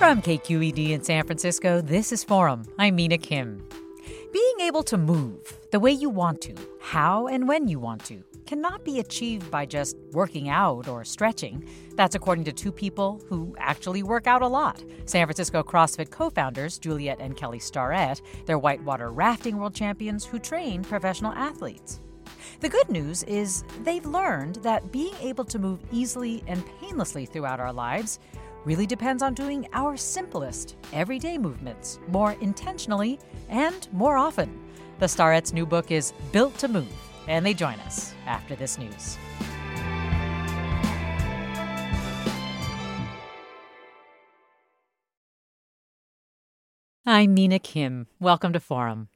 From KQED in San Francisco, this is Forum. I'm Mina Kim. Being able to move the way you want to, how and when you want to, cannot be achieved by just working out or stretching. That's according to two people who actually work out a lot San Francisco CrossFit co founders Juliet and Kelly Starrett. They're whitewater rafting world champions who train professional athletes. The good news is they've learned that being able to move easily and painlessly throughout our lives really depends on doing our simplest, everyday movements more intentionally and more often. The Starrett's new book is Built to Move, and they join us after this news. I'm Mina Kim. Welcome to Forum.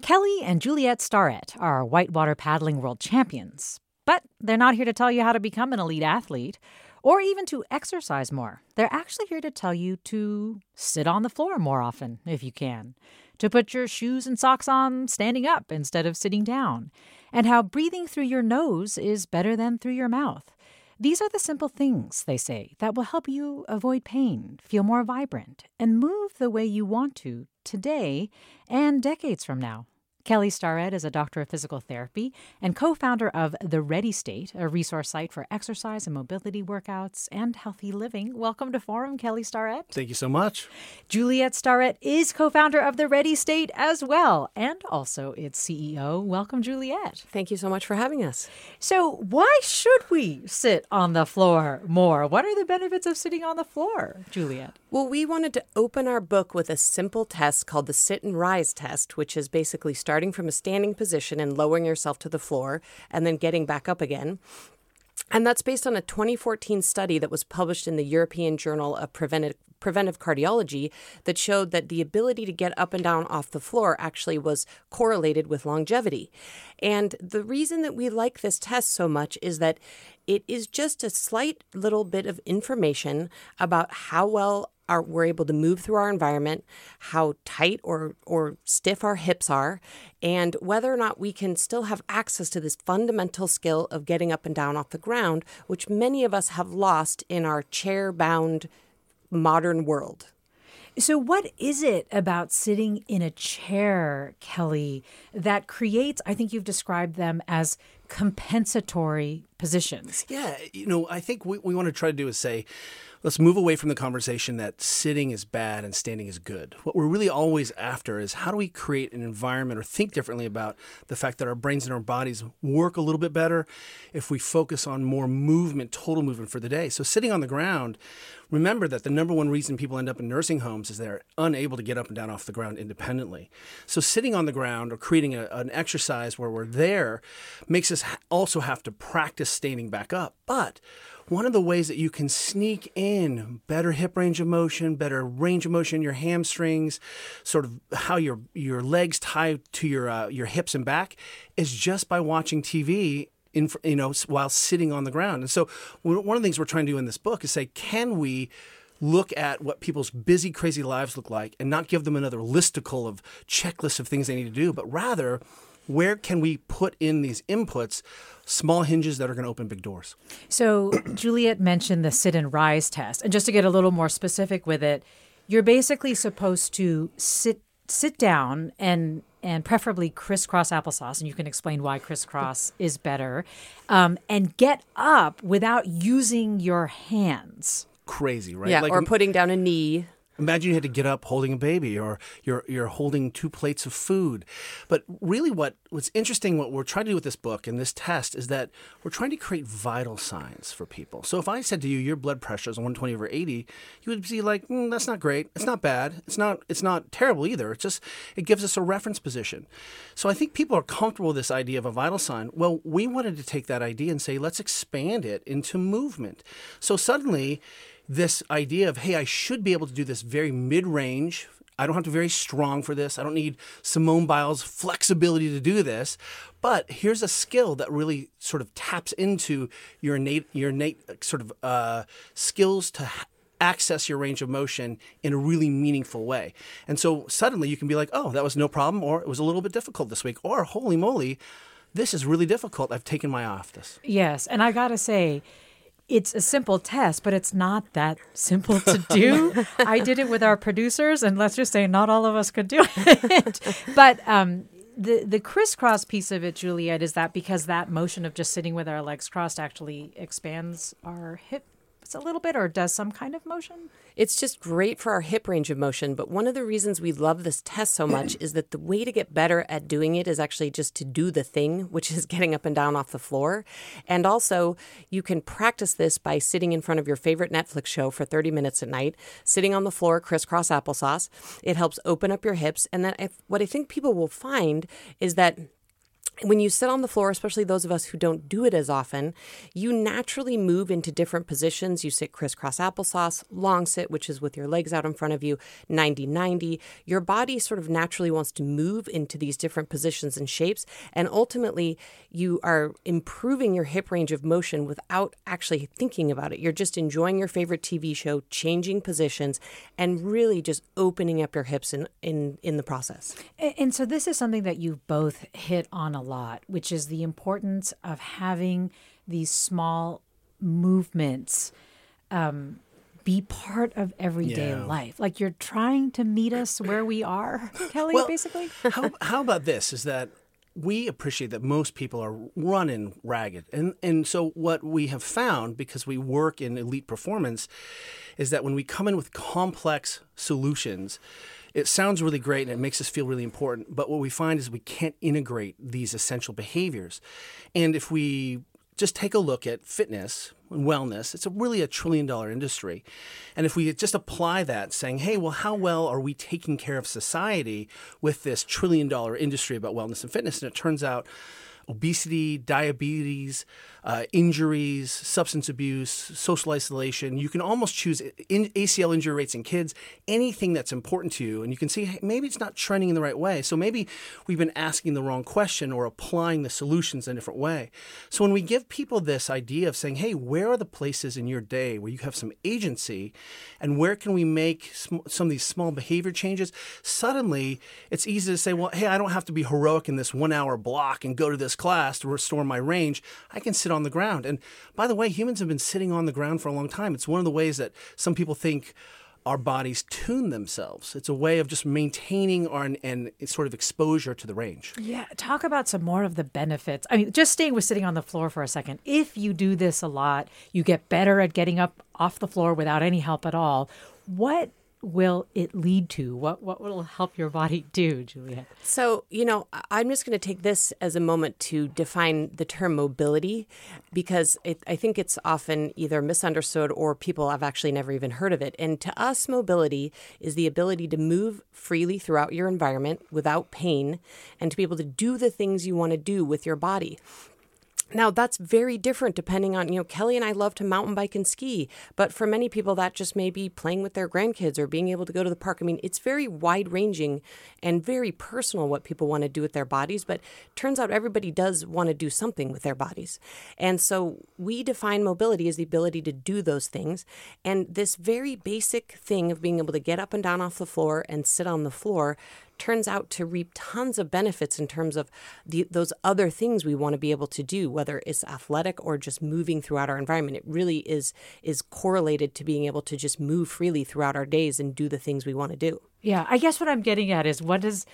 Kelly and Juliet Starrett are whitewater paddling world champions, but they're not here to tell you how to become an elite athlete or even to exercise more. They're actually here to tell you to sit on the floor more often if you can, to put your shoes and socks on standing up instead of sitting down, and how breathing through your nose is better than through your mouth. These are the simple things, they say, that will help you avoid pain, feel more vibrant, and move the way you want to today and decades from now. Kelly Starrett is a doctor of physical therapy and co founder of The Ready State, a resource site for exercise and mobility workouts and healthy living. Welcome to Forum, Kelly Starrett. Thank you so much. Juliet Starrett is co founder of The Ready State as well, and also its CEO. Welcome, Juliet. Thank you so much for having us. So, why should we sit on the floor more? What are the benefits of sitting on the floor, Juliet? Well, we wanted to open our book with a simple test called the sit and rise test, which is basically starting from a standing position and lowering yourself to the floor and then getting back up again. And that's based on a 2014 study that was published in the European Journal of Preventive, Preventive Cardiology that showed that the ability to get up and down off the floor actually was correlated with longevity. And the reason that we like this test so much is that it is just a slight little bit of information about how well are we're able to move through our environment, how tight or or stiff our hips are, and whether or not we can still have access to this fundamental skill of getting up and down off the ground, which many of us have lost in our chair-bound modern world. So, what is it about sitting in a chair, Kelly, that creates? I think you've described them as compensatory positions. Yeah, you know, I think what we want to try to do is say, let's move away from the conversation that sitting is bad and standing is good. What we're really always after is how do we create an environment or think differently about the fact that our brains and our bodies work a little bit better if we focus on more movement, total movement for the day. So sitting on the ground, remember that the number one reason people end up in nursing homes is they're unable to get up and down off the ground independently. So sitting on the ground or creating a, an exercise where we're there makes us also have to practice standing back up. But one of the ways that you can sneak in better hip range of motion, better range of motion in your hamstrings, sort of how your your legs tie to your uh, your hips and back, is just by watching TV. In, you know, while sitting on the ground. And so, one of the things we're trying to do in this book is say, can we look at what people's busy, crazy lives look like and not give them another listicle of checklists of things they need to do, but rather where can we put in these inputs small hinges that are going to open big doors so juliet mentioned the sit and rise test and just to get a little more specific with it you're basically supposed to sit sit down and and preferably crisscross applesauce, and you can explain why crisscross is better, um, and get up without using your hands. Crazy, right? Yeah, Like, or im- putting down a knee. Imagine you had to get up holding a baby or you're you're holding two plates of food. But really what what's interesting what we're trying to do with this book and this test is that we're trying to create vital signs for people. So if I said to you your blood pressure is 120 over 80, you would be like, mm, that's not great. It's not bad. It's not it's not terrible either. It's just it gives us a reference position. So I think people are comfortable with this idea of a vital sign. Well, we wanted to take that idea and say let's expand it into movement. So suddenly this idea of, hey, I should be able to do this very mid range. I don't have to be very strong for this. I don't need Simone Biles' flexibility to do this. But here's a skill that really sort of taps into your innate, your innate uh, sort of uh, skills to access your range of motion in a really meaningful way. And so suddenly you can be like, oh, that was no problem, or it was a little bit difficult this week, or holy moly, this is really difficult. I've taken my off this. Yes, and I gotta say, it's a simple test, but it's not that simple to do. I did it with our producers, and let's just say not all of us could do it. but um, the the crisscross piece of it, Juliet, is that because that motion of just sitting with our legs crossed actually expands our hips a little bit, or does some kind of motion? It's just great for our hip range of motion. But one of the reasons we love this test so much is that the way to get better at doing it is actually just to do the thing, which is getting up and down off the floor. And also, you can practice this by sitting in front of your favorite Netflix show for 30 minutes at night, sitting on the floor, crisscross applesauce. It helps open up your hips. And then, if, what I think people will find is that when you sit on the floor, especially those of us who don't do it as often, you naturally move into different positions. You sit crisscross applesauce, long sit, which is with your legs out in front of you, 90 90. Your body sort of naturally wants to move into these different positions and shapes. And ultimately, you are improving your hip range of motion without actually thinking about it. You're just enjoying your favorite TV show, changing positions, and really just opening up your hips in, in, in the process. And, so this is something that you've both hit on a lot, which is the importance of having these small movements um, be part of everyday Yeah. life. Like you're trying to meet us where we are, Kelly, Well, basically. how, how about this? Is that we appreciate that most people are running ragged. And, and so, what we have found, because we work in elite performance, is that when we come in with complex solutions, it sounds really great and it makes us feel really important. But what we find is we can't integrate these essential behaviors. And if we just take a look at fitness and wellness. It's a really a trillion dollar industry. And if we just apply that, saying, hey, well, how well are we taking care of society with this trillion dollar industry about wellness and fitness? And it turns out obesity, diabetes, uh, injuries, substance abuse, social isolation. You can almost choose in ACL injury rates in kids, anything that's important to you. And you can see hey, maybe it's not trending in the right way. So maybe we've been asking the wrong question or applying the solutions in a different way. So when we give people this idea of saying, hey, where are the places in your day where you have some agency and where can we make sm- some of these small behavior changes? Suddenly, it's easy to say, well, hey, I don't have to be heroic in this one hour block and go to this class to restore my range. I can sit on the ground. And by the way, humans have been sitting on the ground for a long time. It's one of the ways that some people think our bodies tune themselves. It's a way of just maintaining our and sort of exposure to the range. Yeah, talk about some more of the benefits. I mean, just staying with sitting on the floor for a second. If you do this a lot, you get better at getting up off the floor without any help at all. What will it lead to? What what will help your body do, Juliet? So, you know, I'm just going to take this as a moment to define the term mobility because it, I think it's often either misunderstood or people have actually never even heard of it. And to us, mobility is the ability to move freely throughout your environment without pain and to be able to do the things you want to do with your body. Now, that's very different depending on, you know, Kelly and I love to mountain bike and ski, but for many people, that just may be playing with their grandkids or being able to go to the park. I mean, it's very wide ranging and very personal what people want to do with their bodies, but turns out everybody does want to do something with their bodies. And so we define mobility as the ability to do those things. And this very basic thing of being able to get up and down off the floor and sit on the floor turns out to reap tons of benefits in terms of the, those other things we want to be able to do, whether it's athletic or just moving throughout our environment. It really is is correlated to being able to just move freely throughout our days and do the things we want to do. Yeah, I guess what I'm getting at is what does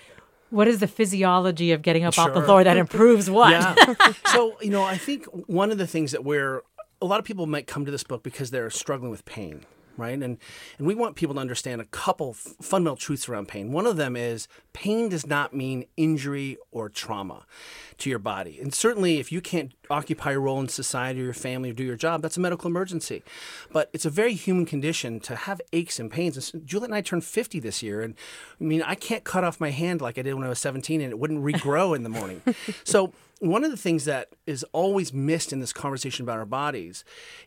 what is the physiology of getting up off the floor that improves what? Yeah. so, you know, I think one of the things that we're, a lot of people might come to this book because they're struggling with pain, right? And, and we want people to understand a couple f- fundamental truths around pain. One of them is pain does not mean injury or trauma to your body. And certainly, if you can't occupy a role in society or your family or do your job, that's a medical emergency. But it's a very human condition to have aches and pains. And Juliet and I turned 50 this year. And I mean, I can't cut off my hand like I did when I was 17 and it wouldn't regrow in the morning. so, one of the things that is always missed in this conversation about our bodies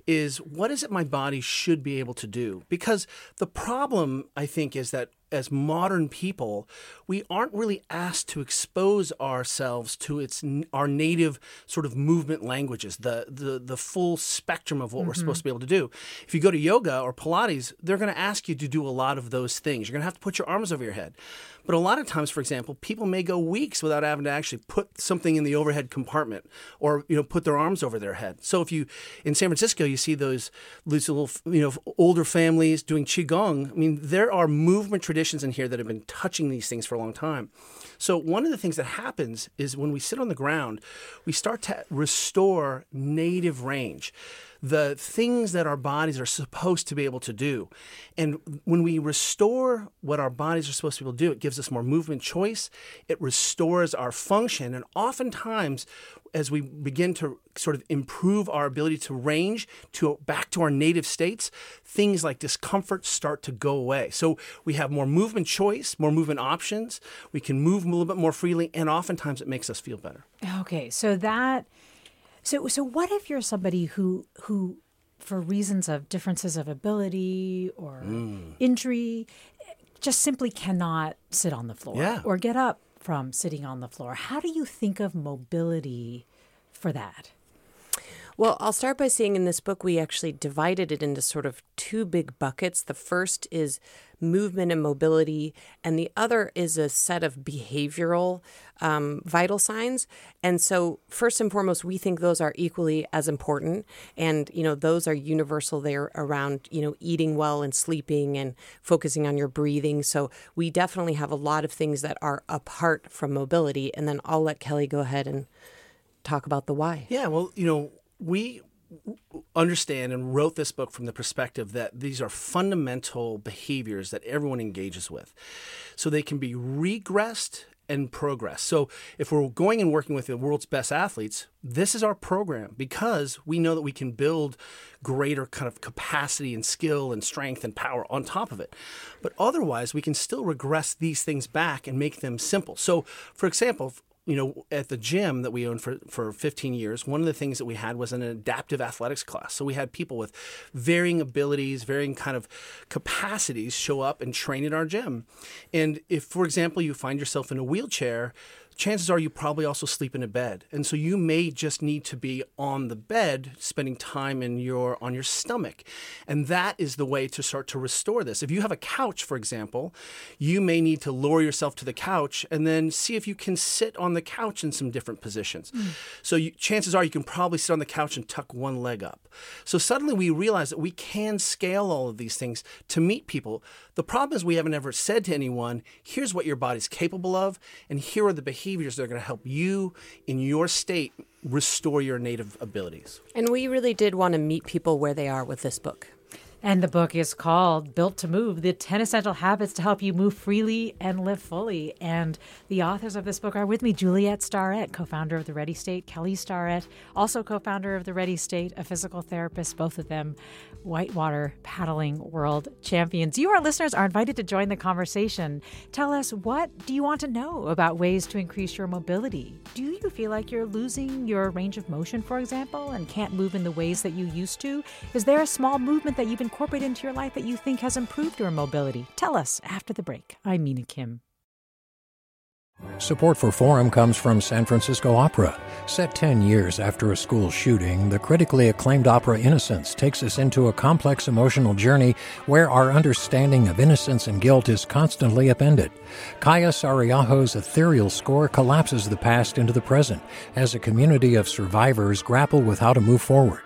is what is it my body should be able to do? Because the problem, I think, is that as modern people, we aren't really asked to expose ourselves to its our native sort of movement languages, the the the full spectrum of what we're supposed to be mm-hmm. able to do. If you go to yoga or Pilates, they're going to ask you to do a lot of those things. You're going to have to put your arms over your head. But a lot of times, for example, people may go weeks without having to actually put something in the overhead compartment or you know put their arms over their head. So if you in San Francisco, you see those little you know older families doing qigong. I mean, there are movement traditions in here that have been touching these things for a long time. So one of the things that happens is when we sit on the ground, we start to restore native range the things that our bodies are supposed to be able to do. And when we restore what our bodies are supposed to be able to do, it gives us more movement choice, it restores our function. And oftentimes, as we begin to sort of improve our ability to range to back to our native states, things like discomfort start to go away. So we have more movement choice, more movement options. We can move a little bit more freely, and oftentimes it makes us feel better. Okay, so that so so what if you're somebody who who for reasons of differences of ability or Mm. injury just simply cannot sit on the floor Yeah. or get up from sitting on the floor. How do you think of mobility for that? Well, I'll start by saying in this book, we actually divided it into sort of two big buckets. The first is movement and mobility, and the other is a set of behavioral um, vital signs. And so, first and foremost, we think those are equally as important. And, you know, those are universal. They're around, you know, eating well and sleeping and focusing on your breathing. So, we definitely have a lot of things that are apart from mobility. And then I'll let Kelly go ahead and talk about the why. Yeah, well, you know, we understand and wrote this book from the perspective that these are fundamental behaviors that everyone engages with. So they can be regressed and progressed. So if we're going and working with the world's best athletes, this is our program because we know that we can build greater kind of capacity and skill and strength and power on top of it. But otherwise, we can still regress these things back and make them simple. So, for example, you know, at the gym that we owned for, for 15 years, one of the things that we had was an adaptive athletics class. So we had people with varying abilities, varying kind of capacities show up and train in our gym. And if, for example, you find yourself in a wheelchair, chances are you probably also sleep in a bed. And so you may just need to be on the bed spending time in your on your stomach. And that is the way to start to restore this. If you have a couch for example you may need to lower yourself to the couch and then see if you can sit on the couch in some different positions. Hmm. So you, chances are you can probably sit on the couch and tuck one leg up. So suddenly we realize that we can scale all of these things to meet people the problem is we haven't ever said to anyone here's what your body's capable of and here are the behaviors that are going to help you in your state restore your native abilities. And we really did want to meet people where they are with this book. And the book is called Built to Move The 10 Essential Habits to Help You Move Freely and Live Fully. And the authors of this book are with me Juliet Starrett, co founder of The Ready State, Kelly Starrett, also co founder of The Ready State, a physical therapist, both of them whitewater paddling world champions. You, our listeners, are invited to join the conversation. Tell us what do you want to know about ways to increase your mobility? Do you feel like you're losing your range of motion, for example, and can't move in the ways that you used to? Is there a small movement that you've incorporated into your life that you think has improved your mobility? Tell us after the break. I'm Mina Kim. Support for Forum comes from San Francisco Opera. Set 10 years after a school shooting, the critically acclaimed opera Innocence takes us into a complex emotional journey where our understanding of innocence and guilt is constantly upended. Kaija Saariaho's ethereal score collapses the past into the present as a community of survivors grapple with how to move forward.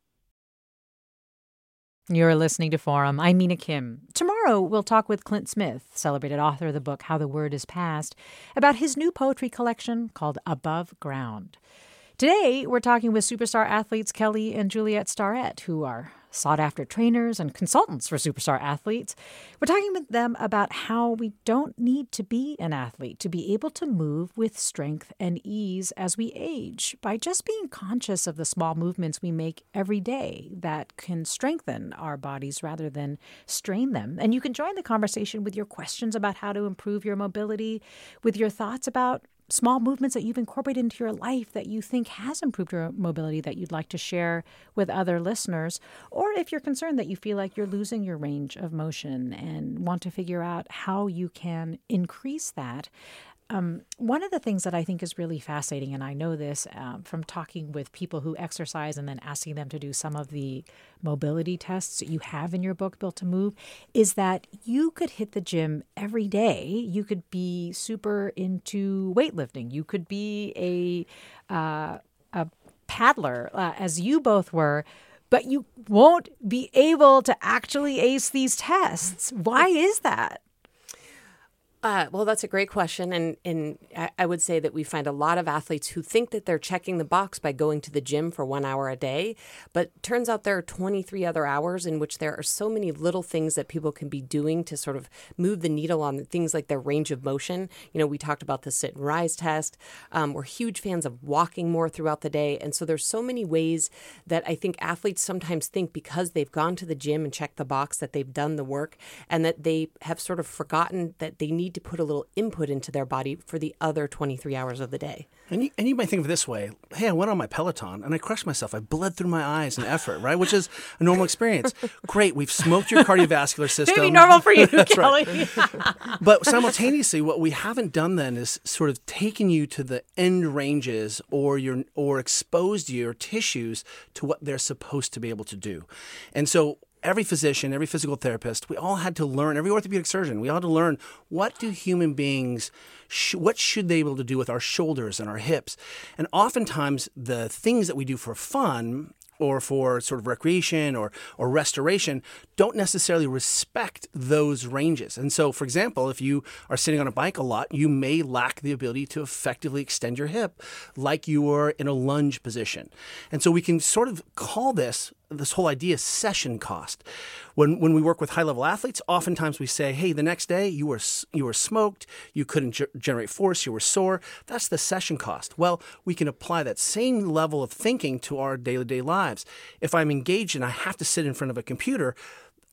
You're listening to Forum. I'm Mina Kim. Tomorrow, we'll talk with Clint Smith, celebrated author of the book How the Word is Passed, about his new poetry collection called Above Ground. Today, we're talking with superstar athletes Kelly and Juliet Starrett, who are sought after trainers and consultants for superstar athletes. We're talking with them about how we don't need to be an athlete to be able to move with strength and ease as we age by just being conscious of the small movements we make every day that can strengthen our bodies rather than strain them. And you can join the conversation with your questions about how to improve your mobility, with your thoughts about small movements that you've incorporated into your life that you think has improved your mobility that you'd like to share with other listeners, or if you're concerned that you feel like you're losing your range of motion and want to figure out how you can increase that. Um, one of the things that I think is really fascinating, and I know this um, from talking with people who exercise and then asking them to do some of the mobility tests that you have in your book, Built to Move, is that you could hit the gym every day. You could be super into weightlifting. You could be a uh, a paddler, uh, as you both were but you won't be able to actually ace these tests. Why is that? Uh, well, that's a great question, and and I would say that we find a lot of athletes who think that they're checking the box by going to the gym for one hour a day, but turns out there are 23 other hours in which there are so many little things that people can be doing to sort of move the needle on things like their range of motion. You know, we talked about the sit and rise test. Um, we're huge fans of walking more throughout the day, and so there's so many ways that I think athletes sometimes think because they've gone to the gym and checked the box that they've done the work, and that they have sort of forgotten that they need need to put a little input into their body for the other 23 hours of the day. And you, and you might think of it this way hey, I went on my Peloton and I crushed myself. I bled through my eyes in effort, right? Which is a normal experience. Great, we've smoked your cardiovascular system. Maybe normal for you, Kelly. But simultaneously, what we haven't done then is sort of taken you to the end ranges or your or exposed your tissues to what they're supposed to be able to do. And so every physician, every physical therapist, we all had to learn, every orthopedic surgeon, we all had to learn what do human beings, sh- what should they be able to do with our shoulders and our hips? And oftentimes the things that we do for fun or for sort of recreation or, or restoration don't necessarily respect those ranges. And so, for example, if you are sitting on a bike a lot, you may lack the ability to effectively extend your hip like you were in a lunge position. And so we can sort of call this this whole idea of session cost. When when we work with high level athletes, oftentimes we say, "Hey, the next day you were you were smoked, you couldn't ge- generate force, you were sore." That's the session cost. Well, we can apply that same level of thinking to our daily day lives. If I'm engaged and I have to sit in front of a computer,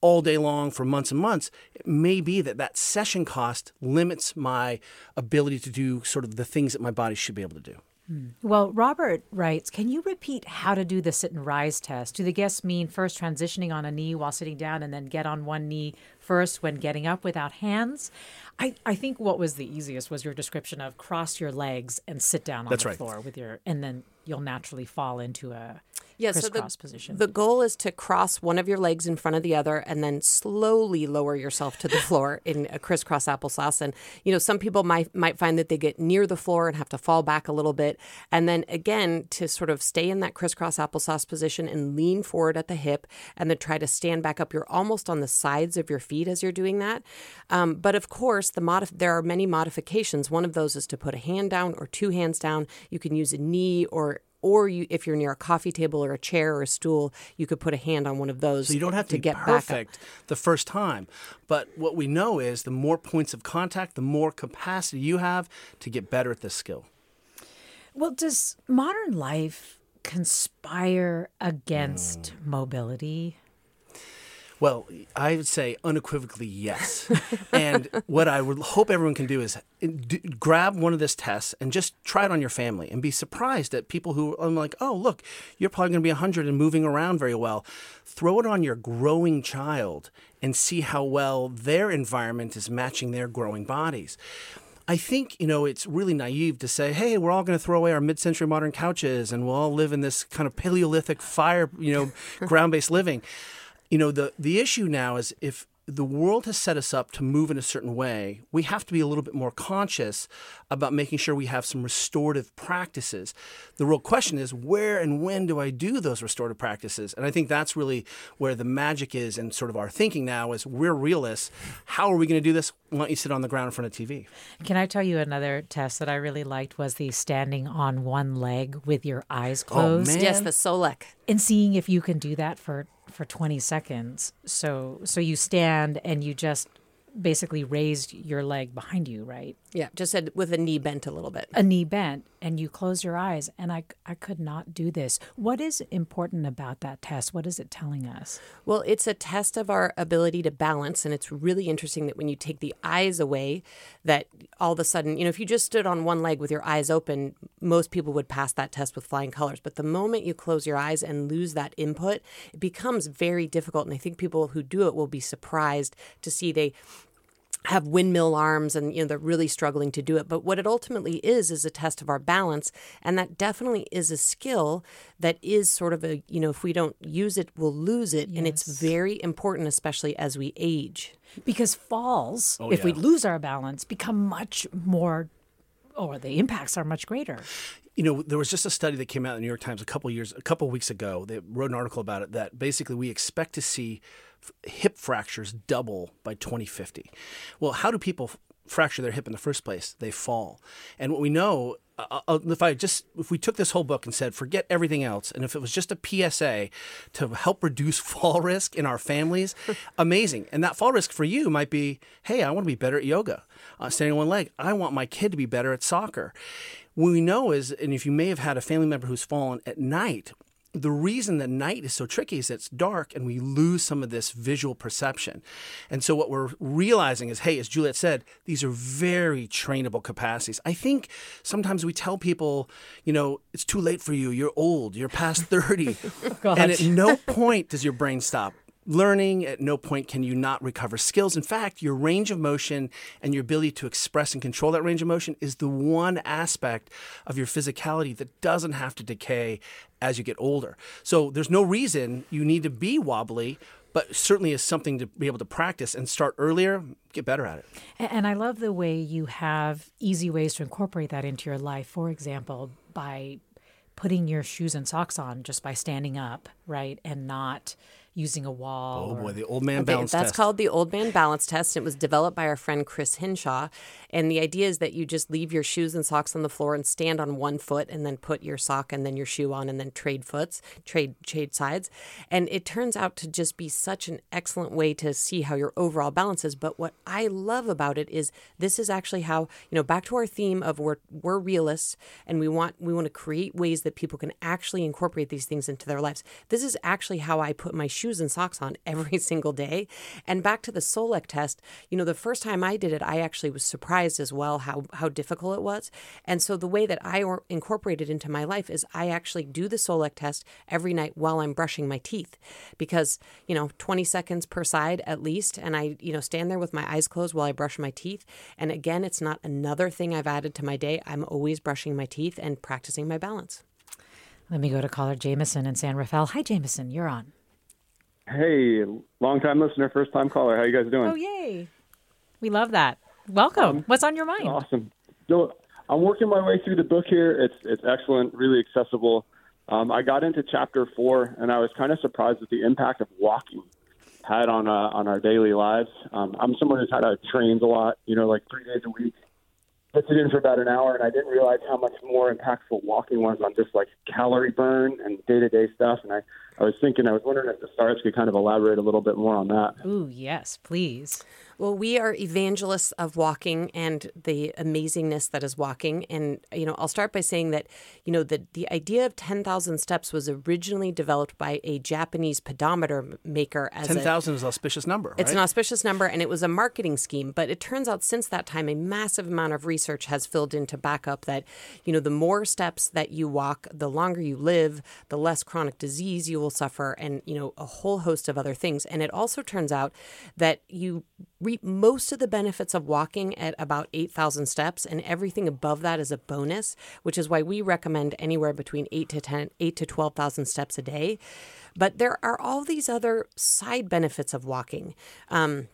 all day long for months and months, it may be that that session cost limits my ability to do sort of the things that my body should be able to do. Well, Robert writes, can you repeat how to do the sit and rise test? Do the guests mean first transitioning on a knee while sitting down and then get on one knee first when getting up without hands? I, I think what was the easiest was your description of cross your legs and sit down on That's the right. floor with your, and then you'll naturally fall into a yeah, crisscross so the, position. The goal is to cross one of your legs in front of the other and then slowly lower yourself to the floor in a crisscross applesauce. And, you know, some people might, might find that they get near the floor and have to fall back a little bit. And then again, to sort of stay in that crisscross applesauce position and lean forward at the hip and then try to stand back up. You're almost on the sides of your feet as you're doing that. Um, but of course, the modif- there are many modifications. One of those is to put a hand down or two hands down. You can use a knee or or you, if you're near a coffee table or a chair or a stool, you could put a hand on one of those. So you don't have to, to be get perfect back the first time. But what we know is the more points of contact, the more capacity you have to get better at this skill. well, does modern life conspire against Mm. mobility? Well, I would say unequivocally yes. and what I would hope everyone can do is d- grab one of this tests and just try it on your family and be surprised at people who are like, oh, look, you're probably going to be 100 and moving around very well. Throw it on your growing child and see how well their environment is matching their growing bodies. I think, you know, it's really naive to say, hey, we're all going to throw away our mid century modern couches and we'll all live in this kind of Paleolithic fire, you know, ground based living. You know, the, the issue now is if the world has set us up to move in a certain way, we have to be a little bit more conscious about making sure we have some restorative practices. The real question is where and when do I do those restorative practices? And I think that's really where the magic is and sort of our thinking now is we're realists. How are we going to do this? Why don't you sit on the ground in front of TV? Can I tell you another test that I really liked was the standing on one leg with your eyes oh, closed. Oh, man. Yes, the SOLEC. and seeing if you can do that for for 20 seconds so so you stand and you just basically raised your leg behind you right Yeah, just said with a knee bent a little bit. a knee bent and you close your eyes and i i could not do this what is important about that test what is it telling us Well, it's a test of our ability to balance. And it's really interesting that when you take the eyes away, that all of a sudden, you know, if you just stood on one leg with your eyes open, most people would pass that test with flying colors. But the moment you close your eyes and lose that input, it becomes very difficult. And I think people who do it will be surprised to see they have windmill arms and you know they're really struggling to do it. But what it ultimately is is a test of our balance. And that definitely is a skill that is sort of a you know if we don't use it we'll lose it. And it's very important especially as we age. Because falls Oh, if we lose our balance become much more or the impacts are much greater. You know, there was just a study that came out in the New York Times a couple years, a couple weeks ago. They wrote an article about it that basically we expect to see f- hip fractures double by 2050. Well, how do people f- fracture their hip in the first place? They fall, and what we know. Uh, uh, if I just if we took this whole book and said forget everything else, and if it was just a PSA to help reduce fall risk in our families, amazing. And that fall risk for you might be, hey, I want to be better at yoga, uh, standing on one leg. I want my kid to be better at soccer what we know is, and if you may have had a family member who's fallen at night, the reason that night is so tricky is it's dark and we lose some of this visual perception. And so what we're realizing is, hey, as Juliet said, these are very trainable capacities. I think sometimes we tell people, you know, it's too late for you, you're old, you're past 30. and at no point does your brain stop learning. At no point can you not recover skills. In fact, your range of motion and your ability to express and control that range of motion is the one aspect of your physicality that doesn't have to decay as you get older. So there's no reason you need to be wobbly. But certainly is something to be able to practice and start earlier, get better at it. And I love the way you have easy ways to incorporate that into your life. For example, by putting your shoes and socks on just by standing up, right? And not using a wall. Oh or- boy, the old man Okay, balance that's test. That's called the Old Man Balance Test. It was developed by our friend Chris Hinshaw. And the idea is that you just leave your shoes and socks on the floor and stand on one foot and then put your sock and then your shoe on and then trade foots, trade trade sides. And it turns out to just be such an excellent way to see how your overall balance is. But what I love about it is this is actually how, you know, back to our theme of we're we're realists and we want we want to create ways that people can actually incorporate these things into their lives. This is actually how I put my shoes and socks on every single day. And back to the SOLEC test, you know, the first time I did it, I actually was surprised as well how how difficult it was. And so the way that I or- incorporate it into my life is I actually do the SOLEC test every night while I'm brushing my teeth because, you know, 20 seconds per side at least and I, you know, stand there with my eyes closed while I brush my teeth. And again, it's not another thing I've added to my day. I'm always brushing my teeth and practicing my balance. Let me go to caller Jameson in San Rafael. Hi, Jameson, you're on. Hey, long time listener, first time caller. How you guys doing? Oh, yay. We love that. Welcome. What's on your mind? Awesome. So I'm working my way through the book here. It's it's excellent, really accessible. Um, I got into chapter four, and I was kind of surprised at the impact of walking had on uh, on our daily lives. Um, I'm someone who's had uh, trains a lot, you know, like three days a week. Puts it in for about an hour, and I didn't realize how much more impactful walking was on just like calorie burn and day to day stuff. And I, I was thinking, I was wondering if the stars could kind of elaborate a little bit more on that. Ooh, yes, please. Well, we are evangelists of walking and the amazingness that is walking. And, you know, I'll start by saying that, you know, the, the idea of 10,000 steps was originally developed by a Japanese pedometer maker 10,000 is an auspicious number. It's an auspicious number and it was a marketing scheme. But it turns out since that time, a massive amount of research has filled in to back up that, you know, the more steps that you walk, the longer you live, the less chronic disease you will suffer, and, you know, a whole host of other things. And it also turns out that you reap most of the benefits of walking at about 8,000 steps, and everything above that is a bonus, which is why we recommend anywhere between 8 to 10, 8 to 12,000 steps a day. But there are all these other side benefits of walking. Um,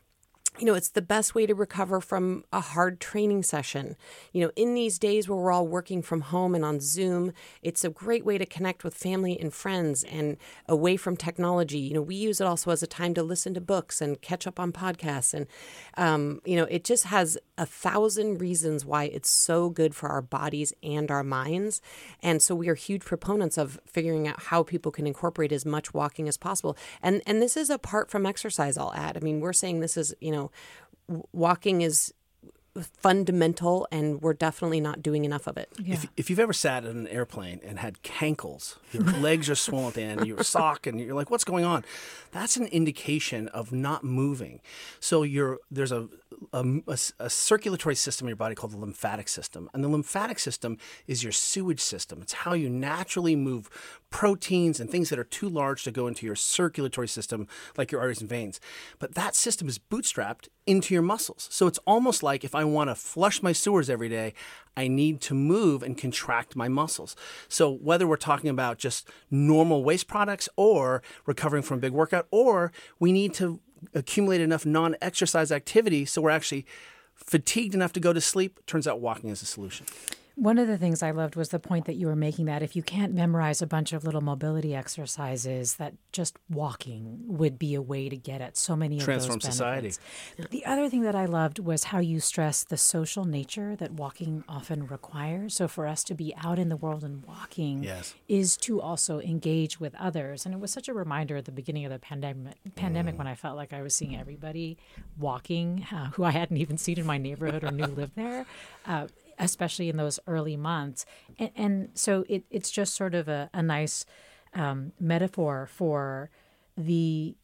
you know, it's the best way to recover from a hard training session. You know, in these days where we're all working from home and on Zoom, it's a great way to connect with family and friends and away from technology. You know, we use it also as a time to listen to books and catch up on podcasts. And, um, you know, it just has a thousand reasons why it's so good for our bodies and our minds. And so we are huge proponents of figuring out how people can incorporate as much walking as possible. And, and this is apart from exercise, I'll add. I mean, we're saying this is, you know, walking is fundamental and we're definitely not doing enough of it. Yeah. If, if you've ever sat in an airplane and had cankles, your legs are swollen at the end, your sock, and you're like, what's going on? That's an indication of not moving. So you're, there's a, a, a, a circulatory system in your body called the lymphatic system. And the lymphatic system is your sewage system. It's how you naturally move proteins and things that are too large to go into your circulatory system, like your arteries and veins. But that system is bootstrapped into your muscles. So it's almost like if I want to flush my sewers every day, I need to move and contract my muscles. So whether we're talking about just normal waste products or recovering from a big workout, or we need to accumulate enough non exercise activity so we're actually fatigued enough to go to sleep, turns out walking is a solution. One of the things I loved was the point that you were making that if you can't memorize a bunch of little mobility exercises, that just walking would be a way to get at so many Transform of those society. benefits. The other thing that I loved was how you stressed the social nature that walking often requires. So for us to be out in the world and walking Yes. is to also engage with others. And it was such a reminder at the beginning of the pandemic pandemic when I felt like I was seeing everybody walking uh, who I hadn't even seen in my neighborhood or knew lived there. Uh, especially in those early months. And, and so it, it's just sort of a, a nice um, metaphor for the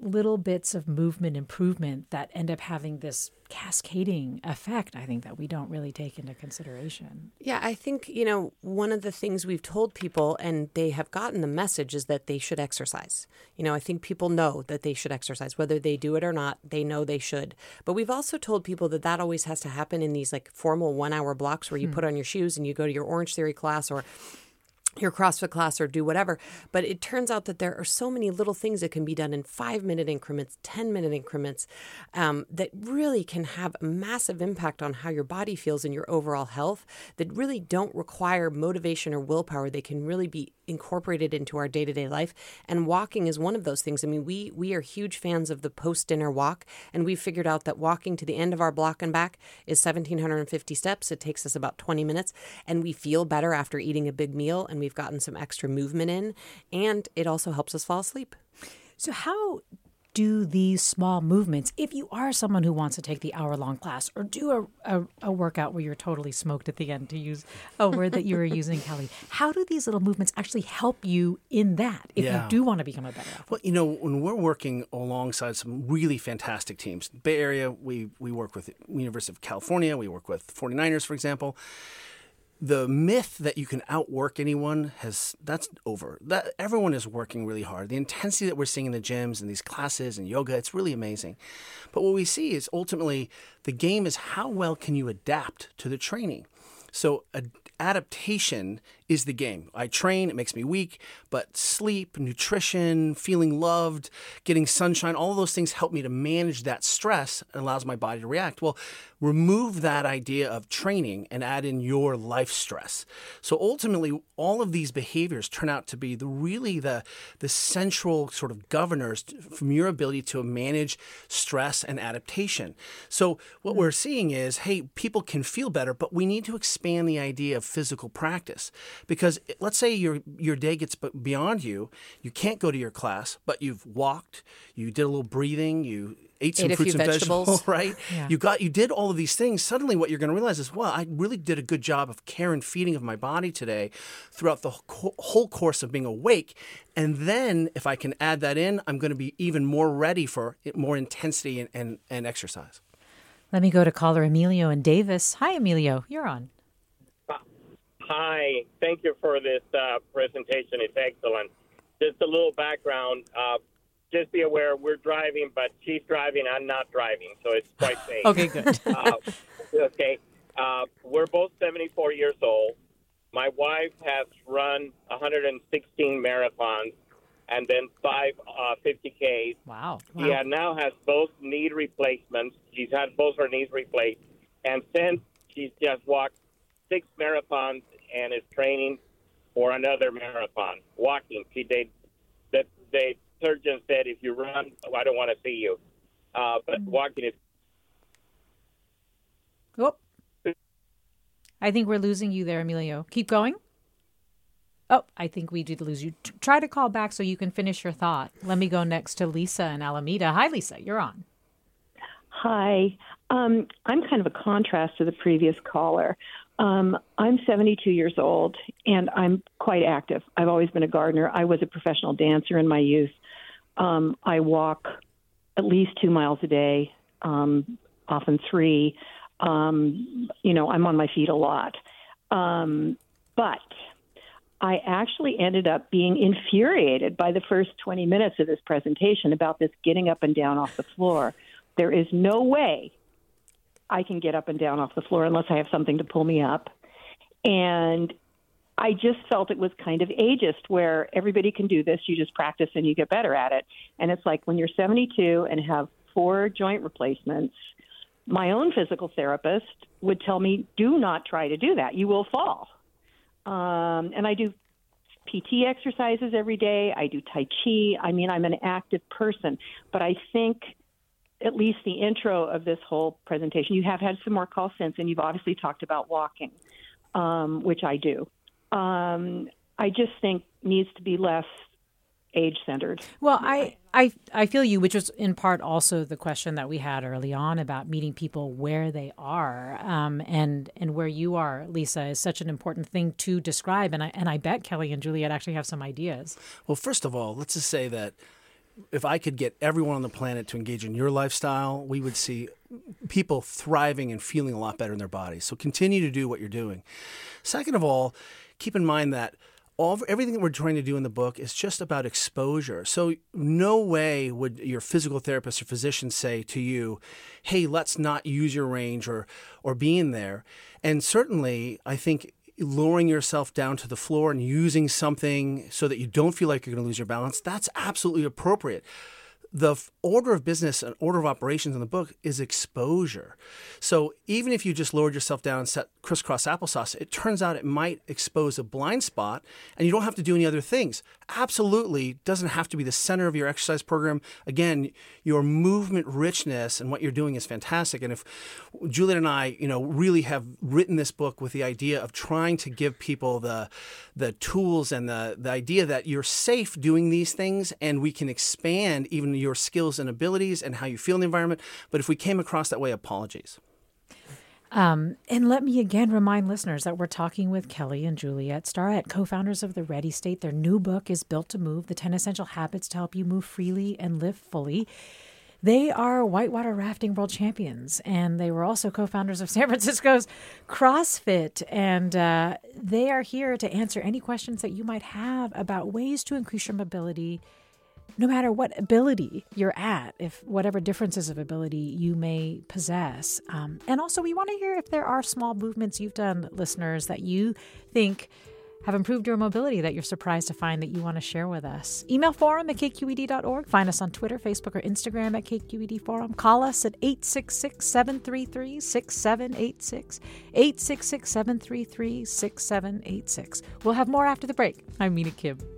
little bits of movement improvement that end up having this cascading effect, I think, that we don't really take into consideration. Yeah, I think, you know, one of the things we've told people and they have gotten the message is that they should exercise. You know, I think people know that they should exercise. Whether they do it or not, they know they should. But we've also told people that that always has to happen in these like formal one hour blocks where you hmm. put on your shoes and you go to your Orange Theory class or your CrossFit class or do whatever. But it turns out that there are so many little things that can be done in five minute increments, 10 minute increments um, that really can have a massive impact on how your body feels and your overall health that really don't require motivation or willpower. They can really be incorporated into our day to day life. And walking is one of those things. I mean, we, we are huge fans of the post dinner walk, and we've figured out that walking to the end of our block and back is 1,750 steps. It takes us about 20 minutes, and we feel better after eating a big meal, and we've gotten some extra movement in, and it also helps us fall asleep. So, how do these small movements, if you are someone who wants to take the hour long class or do a, a, a workout where you're totally smoked at the end, to use a word that you were using, Kelly, how do these little movements actually help you in that if Yeah. you do want to become a better athlete? Well, you know, when we're working alongside some really fantastic teams, Bay Area, we, we work with University of California, we work with 49ers, for example. The myth that you can outwork anyone has that's over. That everyone is working really hard. The intensity that we're seeing in the gyms and these classes and yoga, it's really amazing. But what we see is ultimately the game is how well can you adapt to the training. So ad- adaptation is the game. I train, it makes me weak, but sleep, nutrition, feeling loved, getting sunshine, all of those things help me to manage that stress and allows my body to react. Well, remove that idea of training and add in your life stress. So ultimately, all of these behaviors turn out to be the really the the central sort of governors from your ability to manage stress and adaptation. So what hmm. we're seeing is, hey, people can feel better, but we need to expand the idea of physical practice because let's say your your day gets beyond you, you can't go to your class, but you've walked, you did a little breathing, you ate some Ate fruits and vegetables. vegetables, right? Yeah. You got you did all of these things. Suddenly, what you're going to realize is, well, I really did a good job of care and feeding of my body today, throughout the whole whole course of being awake. And then, if I can add that in, I'm going to be even more ready for more intensity and, and, and exercise. Let me go to caller Emilio in Davis. Hi, Emilio. You're on. Hi, thank you for this uh, presentation. It's excellent. Just a little background. Uh, just be aware we're driving, but she's driving. I'm not driving, so it's quite safe. Okay, good. uh, okay. Uh, we're both 74 years old. My wife has run 116 marathons and then five uh, 50Ks. Wow. She uh, now has both knee replacements. She's had both her knees replaced. And since she's just walked six marathons and is training for another marathon, walking. She did, the, the surgeon said, if you run, oh, I don't want to see you. Uh, but walking is Oh. I think we're losing you there, Emilio. Keep going. Oh, I think we did lose you. T- try to call back so you can finish your thought. Let me go next to Lisa in Alameda. Hi, Lisa. You're on. Hi. Um, I'm kind of a contrast to the previous caller. Um, I'm 72 years old and I'm quite active. I've always been a gardener. I was a professional dancer in my youth. Um, I walk at least two miles a day, um, often three. Um, you know, I'm on my feet a lot. Um, but I actually ended up being infuriated by the first 20 minutes of this presentation about this getting up and down off the floor. There is no way I can get up and down off the floor unless I have something to pull me up. And I just felt it was kind of ageist where everybody can do this. You just practice and you get better at it. And it's like when you're 72 and have four joint replacements, my own physical therapist would tell me, do not try to do that. You will fall. Um, and I do PT exercises every day. I do Tai Chi. I mean, I'm an active person. But I think at least the intro of this whole presentation, you have had some more calls since, and you've obviously talked about walking, um, which I do. Um, I just think needs to be less age centered. Well, I, I I feel you, which was in part also the question that we had early on about meeting people where they are, um, and and where you are, Lisa, is such an important thing to describe. And I and I bet Kelly and Juliet actually have some ideas. Well, first of all, let's just say that if I could get everyone on the planet to engage in your lifestyle, we would see people thriving and feeling a lot better in their bodies. So continue to do what you're doing. Second of all, keep in mind that all everything that we're trying to do in the book is just about exposure. So no way would your physical therapist or physician say to you, "Hey, let's not use your range or or be in there." And certainly, I think lowering yourself down to the floor and using something so that you don't feel like you're going to lose your balance, that's absolutely appropriate. The order of business and order of operations in the book is exposure. So even if you just lowered yourself down and set crisscross applesauce, it turns out it might expose a blind spot and you don't have to do any other things. Absolutely doesn't have to be the center of your exercise program. Again, your movement richness and what you're doing is fantastic. And if Juliet and I, you know, really have written this book with the idea of trying to give people the the tools and the the idea that you're safe doing these things and we can expand even your skills and abilities and how you feel in the environment. But if we came across that way, apologies. Um, and let me again remind listeners that we're talking with Kelly and Juliet Starrett, co founders of the Ready State. Their new book is Built to Move The 10 Essential Habits to Help You Move Freely and Live Fully. They are whitewater rafting world champions, and they were also co founders of San Francisco's CrossFit. And uh, they are here to answer any questions that you might have about ways to increase your mobility no matter what ability you're at, if whatever differences of ability you may possess. Um, and also, we want to hear if there are small movements you've done, listeners, that you think have improved your mobility that you're surprised to find that you want to share with us. Email forum at kqed.org. Find us on Twitter, Facebook, or Instagram at KQED Forum. Call us at 866 733 6786. 866 733 6786. We'll have more after the break. I'm Mina Kim.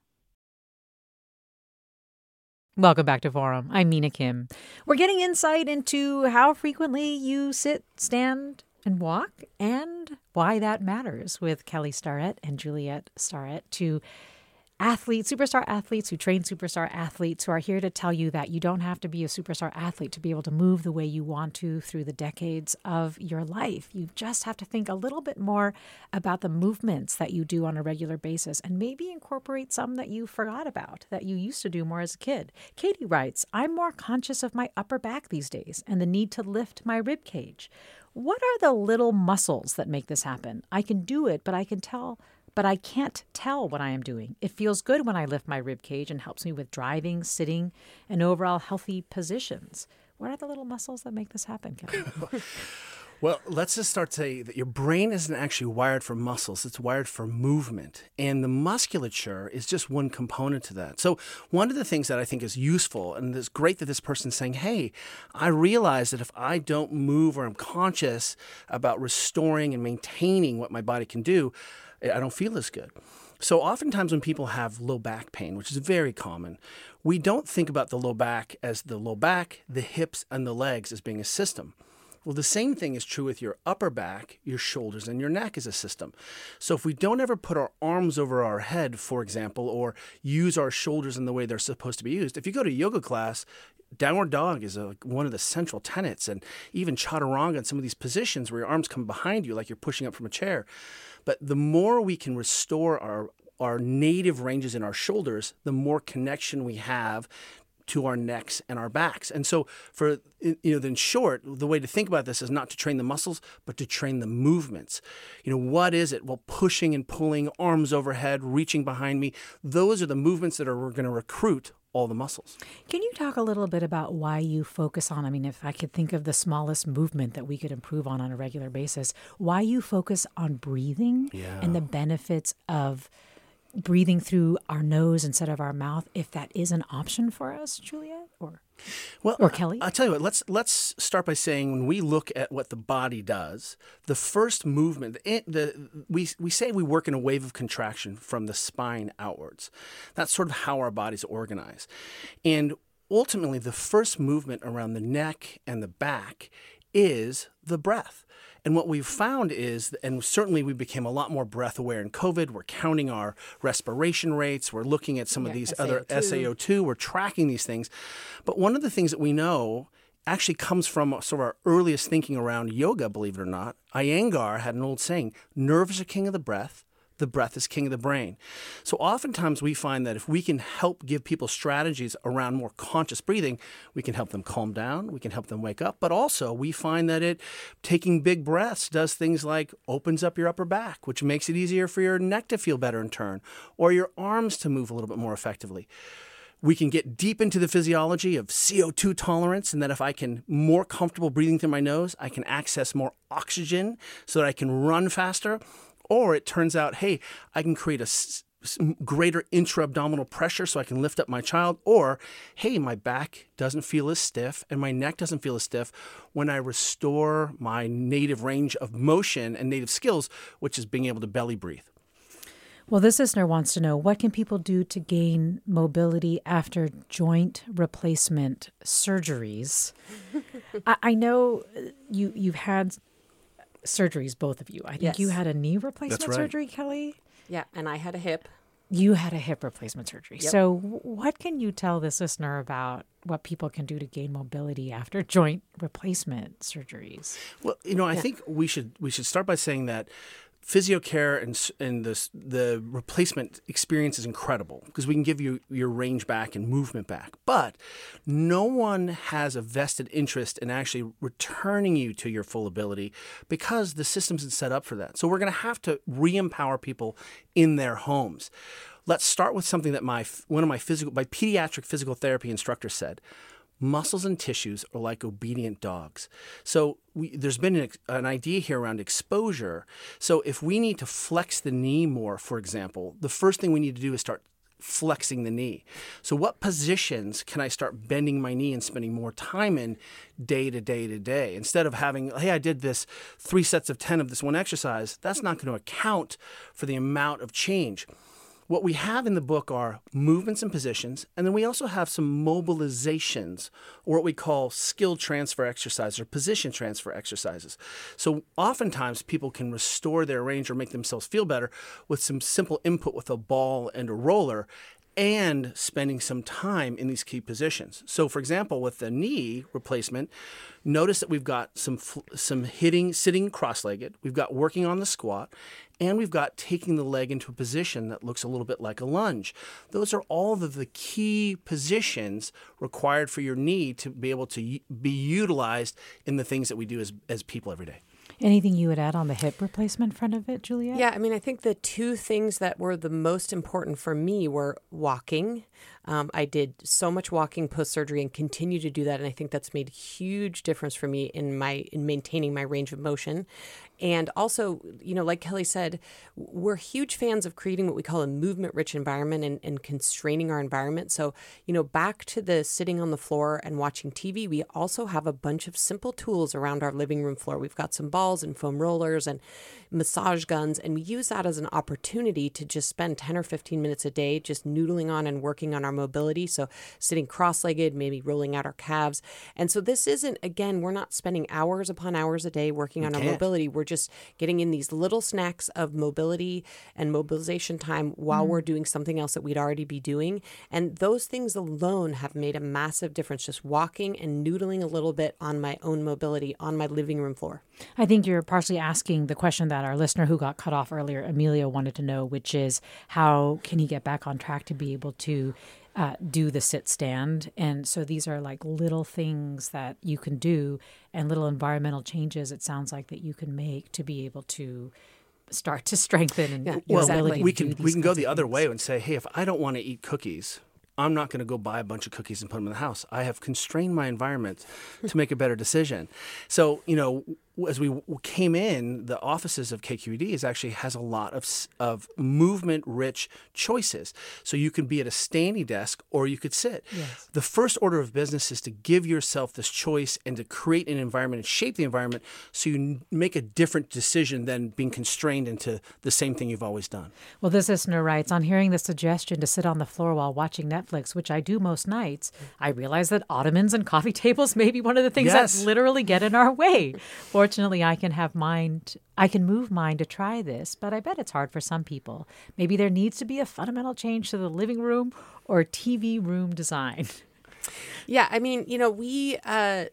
Welcome back to Forum. I'm Mina Kim. We're getting insight into how frequently you sit, stand, and walk, and why that matters with Kelly Starrett and Juliet Starrett, two athletes, superstar athletes who train superstar athletes who are here to tell you that you don't have to be a superstar athlete to be able to move the way you want to through the decades of your life. You just have to think a little bit more about the movements that you do on a regular basis and maybe incorporate some that you forgot about that you used to do more as a kid. Katie writes, I'm more conscious of my upper back these days and the need to lift my rib cage. What are the little muscles that make this happen? I can do it, but I can tell but I can't tell what I am doing. It feels good when I lift my rib cage and helps me with driving, sitting, and overall healthy positions. What are the little muscles that make this happen, Well, let's just start saying that your brain isn't actually wired for muscles, it's wired for movement. And the musculature is just one component to that. So, one of the things that I think is useful, and it's great that this person's saying, hey, I realize that if I don't move or I'm conscious about restoring and maintaining what my body can do, I don't feel as good. So, oftentimes when people have low back pain, which is very common, we don't think about the low back as the low back, the hips, and the legs as being a system. Well, the same thing is true with your upper back, your shoulders, and your neck as a system. So, if we don't ever put our arms over our head, for example, or use our shoulders in the way they're supposed to be used, if you go to yoga class, downward dog is a, one of the central tenets, and even chaturanga and some of these positions where your arms come behind you like you're pushing up from a chair. But the more we can restore our our native ranges in our shoulders, the more connection we have to our necks and our backs. And so, for you know, in short, the way to think about this is not to train the muscles, but to train the movements. You know, what is it? Well, pushing and pulling, arms overhead, reaching behind me. Those are the movements that are going to recruit all the muscles. Can you talk a little bit about why you focus on? I mean, if I could think of the smallest movement that we could improve on on a regular basis, why you focus on breathing yeah. and the benefits of breathing through our nose instead of our mouth, if that is an option for us, Juliet, or well, or Kelly. I'll tell you what. Let's let's start by saying when we look at what the body does, the first movement, the, the we we say we work in a wave of contraction from the spine outwards. That's sort of how our bodies organize, and ultimately, the first movement around the neck and the back is the breath. And what we've found is, and certainly we became a lot more breath aware in COVID. We're counting our respiration rates. We're looking at some yeah, of these SAO2. other SAO2. We're tracking these things. But one of the things that we know actually comes from sort of our earliest thinking around yoga, believe it or not. Iyengar had an old saying nerves are king of the breath, the breath is king of the brain. So oftentimes we find that if we can help give people strategies around more conscious breathing, we can help them calm down, we can help them wake up, but also we find that it taking big breaths does things like opens up your upper back, which makes it easier for your neck to feel better in turn, or your arms to move a little bit more effectively we can get deep into the physiology of CO2 tolerance, and that if I can more comfortable breathing through my nose, I can access more oxygen so that I can run faster. Or it turns out, hey, I can create a s- greater intra abdominal pressure so I can lift up my child. Or, hey, my back doesn't feel as stiff and my neck doesn't feel as stiff when I restore my native range of motion and native skills, which is being able to belly breathe. Well, this listener wants to know what can people do to gain mobility after joint replacement surgeries? I, I, know uh, you you've had surgeries, both of you. I think yes. you had a knee replacement right. surgery, Kelly. Yeah, and I had a hip. You had a hip replacement surgery. Yep. So, what can you tell this listener about what people can do to gain mobility after joint replacement surgeries? Well, you know, I think we should we should start by saying that physiocare and and the the replacement experience is incredible because we can give you your range back and movement back. But no one has a vested interest in actually returning you to your full ability because the system isn't set up for that. So we're going to have to re-empower people in their homes. Let's start with something that my one of my physical my pediatric physical therapy instructor said muscles and tissues are like obedient dogs. So we, there's been an, an idea here around exposure. So if we need to flex the knee more, for example, the first thing we need to do is start flexing the knee. So what positions can I start bending my knee and spending more time in day to day to day instead of having hey I did this 3 sets of 10 of this one exercise, that's not going to account for the amount of change. What we have in the book are movements and positions, and then we also have some mobilizations, or what we call skill transfer exercises or position transfer exercises. So oftentimes people can restore their range or make themselves feel better with some simple input with a ball and a roller and spending some time in these key positions. So, for example, with the knee replacement, notice that we've got some some hitting, sitting cross-legged. We've got working on the squat, and we've got taking the leg into a position that looks a little bit like a lunge. Those are all of the key positions required for your knee to be able to be utilized in the things that we do as as people every day. Anything you would add on the hip replacement front of it, Juliet? Yeah, I mean, I think the two things that were the most important for me were walking. Um, I did so much walking post surgery and continue to do that, and I think that's made huge difference for me in my in maintaining my range of motion. And also, you know, like Kelly said, we're huge fans of creating what we call a movement rich environment and, and constraining our environment. So, you know, back to the sitting on the floor and watching TV, we also have a bunch of simple tools around our living room floor. We've got some balls and foam rollers and massage guns, and we use that as an opportunity to just spend 10 or 15 minutes a day just noodling on and working on our mobility. So, sitting cross legged, maybe rolling out our calves. And so, this isn't, again, we're not spending hours upon hours a day working on our can't. mobility. We're just getting in these little snacks of mobility and mobilization time while we're mm. doing something else that we'd already be doing. And those things alone have made a massive difference just walking and noodling a little bit on my own mobility on my living room floor. I think you're partially asking the question that our listener who got cut off earlier, Emilio, wanted to know, which is how can he get back on track to be able to uh, do the sit stand? And so these are like little things that you can do and little environmental changes, it sounds like, that you can make to be able to start to strengthen and your Well, to we can we can go the other way and say, hey, if I don't want to eat cookies, I'm not going to go buy a bunch of cookies and put them in the house. I have constrained my environment to make a better decision. So you know, as we came in, the offices of KQED is actually has a lot of of movement rich choices. So you can be at a standing desk or you could sit. Yes. The first order of business is to give yourself this choice and to create an environment and shape the environment so you make a different decision than being constrained into the same thing you've always done. Well, this listener writes On hearing the suggestion to sit on the floor while watching Netflix, which I do most nights, I realize that ottomans and coffee tables may be one of the things Yes. that literally get in our way. Fortunately, I can have mind, I can move mine to try this, but I bet it's hard for some people. Maybe there needs to be a fundamental change to the living room or TV room design. Yeah, I mean, you know, we uh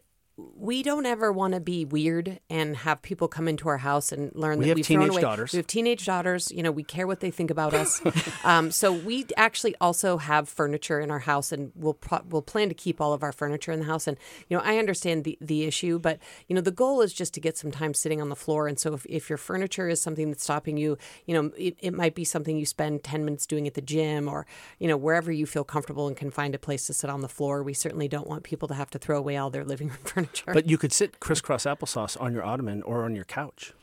we don't ever want to be weird and have people come into our house and learn We that have we've thrown teenage away. daughters. We have teenage daughters. You know, we care what they think about us. um, so we actually also have furniture in our house, and we'll pro- we'll plan to keep all of our furniture in the house. And you know, I understand the the issue, but you know, the goal is just to get some time sitting on the floor. And so if, if your furniture is something that's stopping you, you know, it, it might be something you spend ten minutes doing at the gym or you know wherever you feel comfortable and can find a place to sit on the floor. We certainly don't want people to have to throw away all their living room furniture. But you could sit crisscross applesauce on your ottoman or on your couch.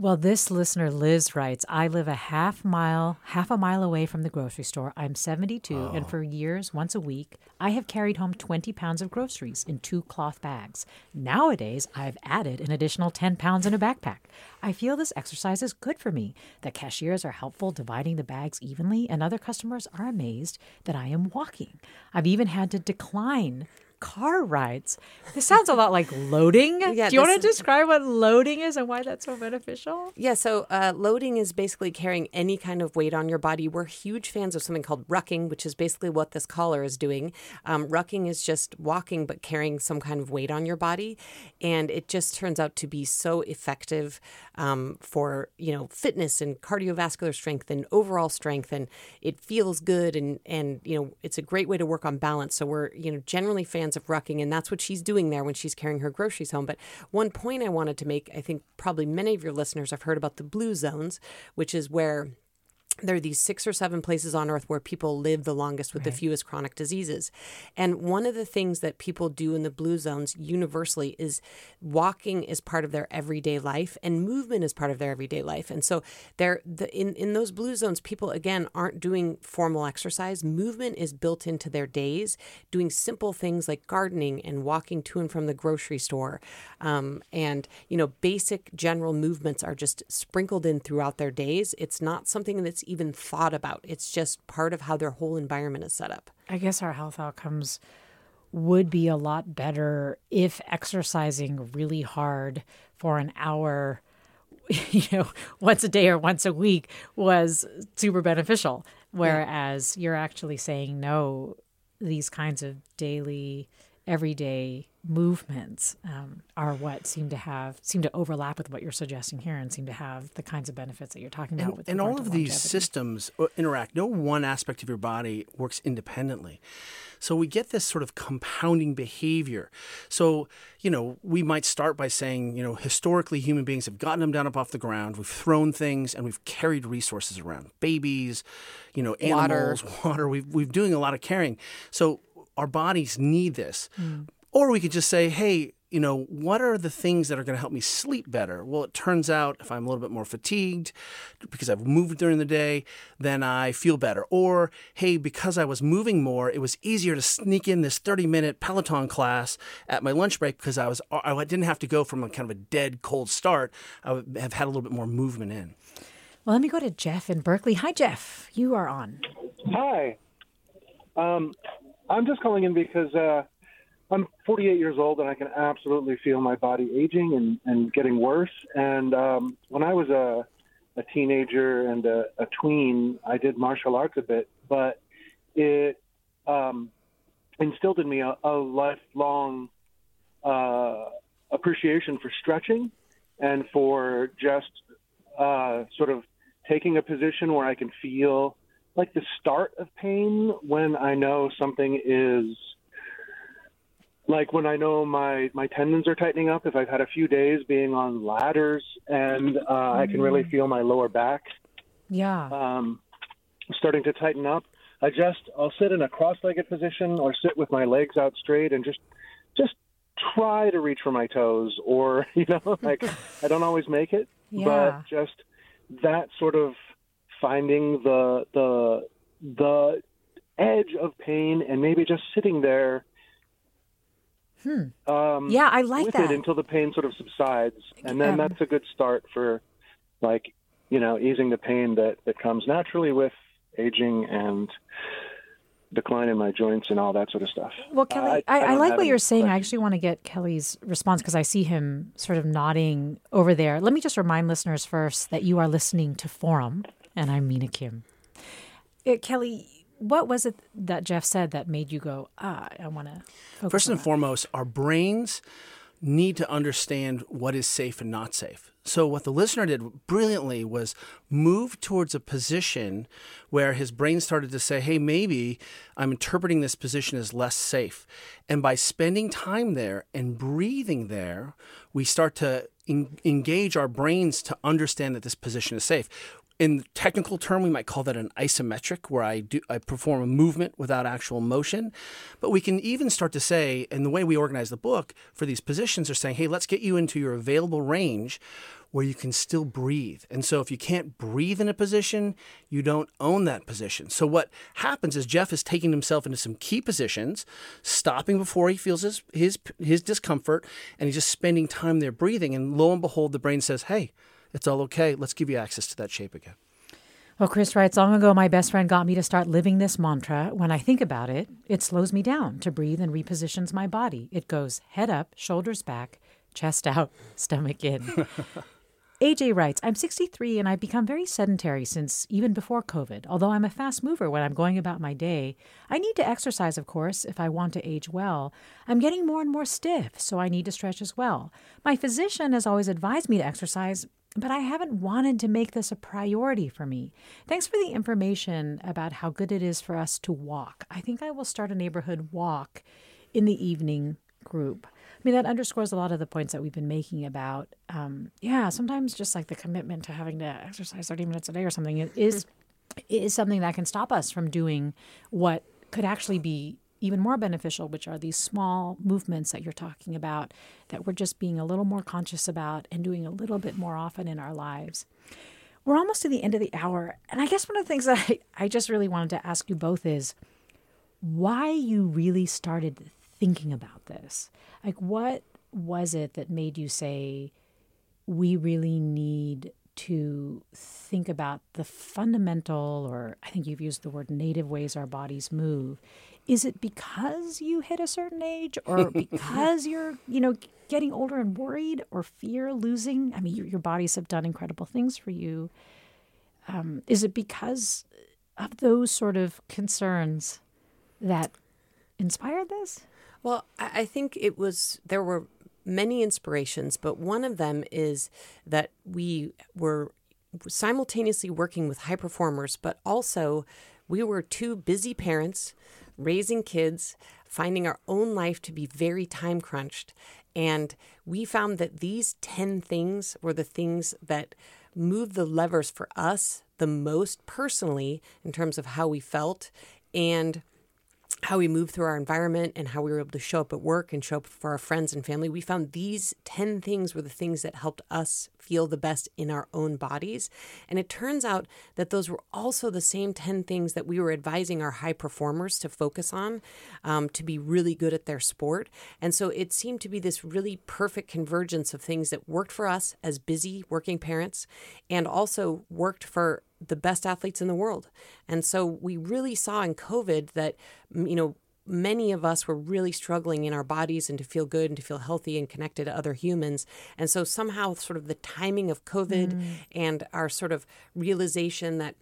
Well, this listener Liz writes, I live a half mile, half a mile away from the grocery store. I'm 72, and oh. for years, once a week, I have carried home 20 pounds of groceries in two cloth bags. Nowadays, I've added an additional 10 pounds in a backpack. I feel this exercise is good for me. The cashiers are helpful dividing the bags evenly, and other customers are amazed that I am walking. I've even had to decline car rides. This sounds a lot like loading. Yeah, Do you want to describe what loading is and why that's so beneficial? Yeah, so uh, loading is basically carrying any kind of weight on your body. We're huge fans of something called rucking, which is basically what this collar is doing. Um, rucking is just walking but carrying some kind of weight on your body, and it just turns out to be so effective um, for you know fitness and cardiovascular strength and overall strength, and it feels good and and you know it's a great way to work on balance. So we're you know generally fans of rucking, and that's what she's doing there when she's carrying her groceries home. But one point I wanted to make, I think probably many of your listeners have heard about the blue zones, which is where there are these six or seven places on earth where people live the longest with the fewest chronic diseases. And one of the things that people do in the blue zones universally is walking is part of their everyday life and movement is part of their everyday life. And so they're the, in, in those blue zones, people again aren't doing formal exercise. Movement is built into their days, doing simple things like gardening and walking to and from the grocery store. Um, and, you know, basic general movements are just sprinkled in throughout their days. It's not something that's even thought about. It's just part of how their whole environment is set up. I guess our health outcomes would be a lot better if exercising really hard for an hour, you know, once a day or once a week was super beneficial. Whereas you're actually saying no, these kinds of daily, everyday movements um, are what seem to have seem to overlap with what you're suggesting here and seem to have the kinds of benefits that you're talking about And, with and all of these systems uh, interact. No one aspect of your body works independently. So we get this sort of compounding behavior. So, you know, we might start by saying, you know, historically human beings have gotten them down up off the ground, we've thrown things, and we've carried resources around. Babies, you know, animals, water. We've, we've doing a lot of carrying. So our bodies need this. Or we could just say, hey, you know, what are the things that are going to help me sleep better? Well, it turns out if I'm a little bit more fatigued because I've moved during the day, then I feel better. Or, hey, because I was moving more, it was easier to sneak in this 30 minute Peloton class at my lunch break because I was I didn't have to go from a kind of a dead cold start. I have had a little bit more movement in. Well, let me go to Jeff in Berkeley. Hi, Jeff. You are on. Hi. Um, I'm just calling in because uh, I'm 48 years old and I can absolutely feel my body aging and, and getting worse. And um, when I was a, a teenager and a, a tween, I did martial arts a bit, but it um, instilled in me a, a lifelong uh, appreciation for stretching and for just uh, sort of taking a position where I can feel like the start of pain when I know something is like when I know my my tendons are tightening up. If I've had a few days being on ladders and uh, I can really feel my lower back Yeah. um, starting to tighten up. I just I'll sit in a cross-legged position or sit with my legs out straight and just just try to reach for my toes or you know like I don't always make it, Yeah. but just that sort of finding the the the edge of pain and maybe just sitting there. Um, Yeah, I like with that. it until the pain sort of subsides, and then Um, that's a good start for, like, you know, easing the pain that that comes naturally with aging and decline in my joints and all that sort of stuff. Well, Kelly, I- I, I I, like what you're saying. I actually want to get Kelly's response because I see him sort of nodding over there. Let me just remind listeners first that you are listening to Forum, and I'm Mina Kim. Uh, Kelly, what was it that Jeff said that made you go, ah, I want to First and that? foremost, our brains need to understand what is safe and not safe. So, what the listener did brilliantly was move towards a position where his brain started to say, Hey, maybe I'm interpreting this position as less safe. And by spending time there and breathing there, we start to en- engage our brains to understand that this position is safe in technical term, we might call that an isometric, where I do I perform a movement without actual motion. But we can even start to say, and the way we organize the book for these positions are saying, hey, let's get you into your available range where you can still breathe. And so if you can't breathe in a position, you don't own that position. So what happens is Jeff is taking himself into some key positions, stopping before he feels his his his discomfort, and he's just spending time there breathing. And lo and behold, the brain says, hey, it's all okay. Let's give you access to that shape again. Well, Chris writes Long ago, my best friend got me to start living this mantra. When I think about it, it slows me down to breathe and repositions my body. It goes head up, shoulders back, chest out, stomach in. AJ writes, I'm 63 and I've become very sedentary since even before COVID. Although I'm a fast mover when I'm going about my day, I need to exercise, of course, if I want to age well. I'm getting more and more stiff, so I need to stretch as well. My physician has always advised me to exercise, but I haven't wanted to make this a priority for me. Thanks for the information about how good it is for us to walk. I think I will start a neighborhood walk in the evening group. I mean, that underscores a lot of the points that we've been making about, um, yeah, sometimes just like the commitment to having to exercise 30 minutes a day or something is, is something that can stop us from doing what could actually be even more beneficial, which are these small movements that you're talking about that we're just being a little more conscious about and doing a little bit more often in our lives. We're almost to the end of the hour. And I guess one of the things that I, I just really wanted to ask you both is why you really started thinking about this. Like, what was it that made you say, we really need to think about the fundamental, or I think you've used the word native ways our bodies move? Is it because you hit a certain age, or because you're, you know, getting older and worried, or fear losing? I mean, your, your bodies have done incredible things for you. Um, is it because of those sort of concerns that inspired this? Well, I think it was, there were many inspirations, but one of them is that we were simultaneously working with high performers, but also we were two busy parents raising kids, finding our own life to be very time crunched. And we found that these 10 things were the things that moved the levers for us the most personally in terms of how we felt and how we moved through our environment and how we were able to show up at work and show up for our friends and family. We found these 10 things were the things that helped us feel the best in our own bodies. And it turns out that those were also the same 10 things that we were advising our high performers to focus on um, to be really good at their sport. And so it seemed to be this really perfect convergence of things that worked for us as busy working parents and also worked for the best athletes in the world. And so we really saw in COVID that, you know, many of us were really struggling in our bodies and to feel good and to feel healthy and connected to other humans. And so somehow, sort of the timing of COVID mm. and our sort of realization that,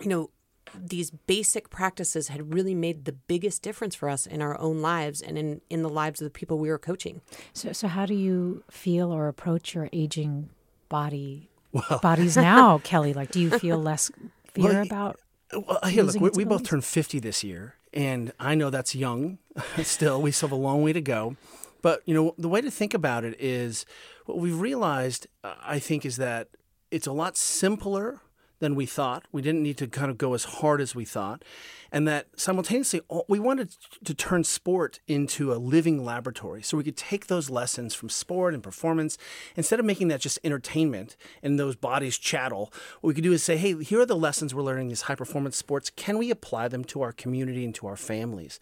you know, these basic practices had really made the biggest difference for us in our own lives and in, in the lives of the people we were coaching. So, so how do you feel or approach your aging body well, bodies now, Kelly? Like, do you feel less fear well, about? Well, hey, look, we, we both turned 50 this year, and I know that's young still. We still have a long way to go. But, you know, the way to think about it is what we've realized, uh, I think, is that it's a lot simpler than we thought. We didn't need to kind of go as hard as we thought. And that simultaneously, we wanted to turn sport into a living laboratory so we could take those lessons from sport and performance, instead of making that just entertainment and those bodies chattel, what we could do is say, hey, here are the lessons we're learning in these high performance sports. Can we apply them to our community and to our families?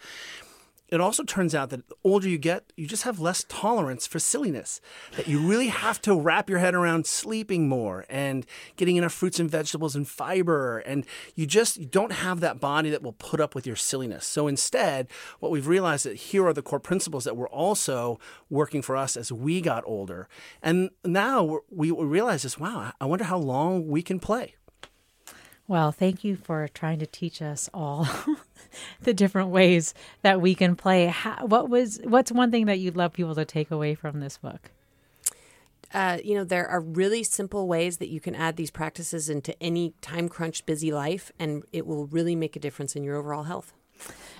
It also turns out that the older you get, you just have less tolerance for silliness. That you really have to wrap your head around sleeping more and getting enough fruits and vegetables and fiber. And you just you don't have that body that will put up with your silliness. So instead, what we've realized that here are the core principles that were also working for us as we got older. And now we realize this wow, I wonder how long we can play. Well, thank you for trying to teach us all the different ways that we can play. How, what was what's one thing that you'd love people to take away from this book? Uh, you know, there are really simple ways that you can add these practices into any time crunched, busy life, and it will really make a difference in your overall health.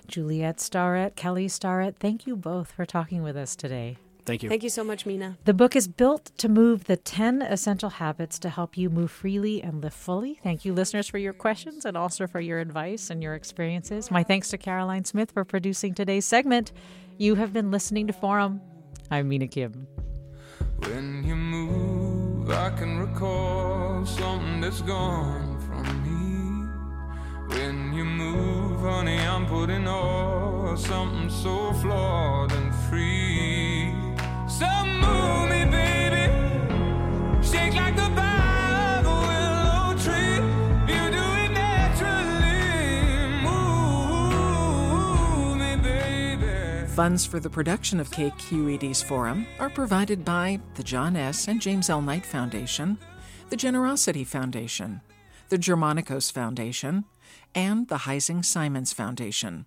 Juliet Starrett, Kelly Starrett, thank you both for talking with us today. Thank you. Thank you so much, Mina. The book is built to move the 10 essential habits to help you move freely and live fully. Thank you, listeners, for your questions and also for your advice and your experiences. My thanks to Caroline Smith for producing today's segment. You have been listening to Forum. I'm Mina Kim. When you move, I can recall something that's gone from me. When you move, honey, I'm putting all something so flawed and free. Funds for the production of KQED's forum are provided by the John S. and James L. Knight Foundation, the Generosity Foundation, the Germanacos Foundation, and the Heising Simons Foundation.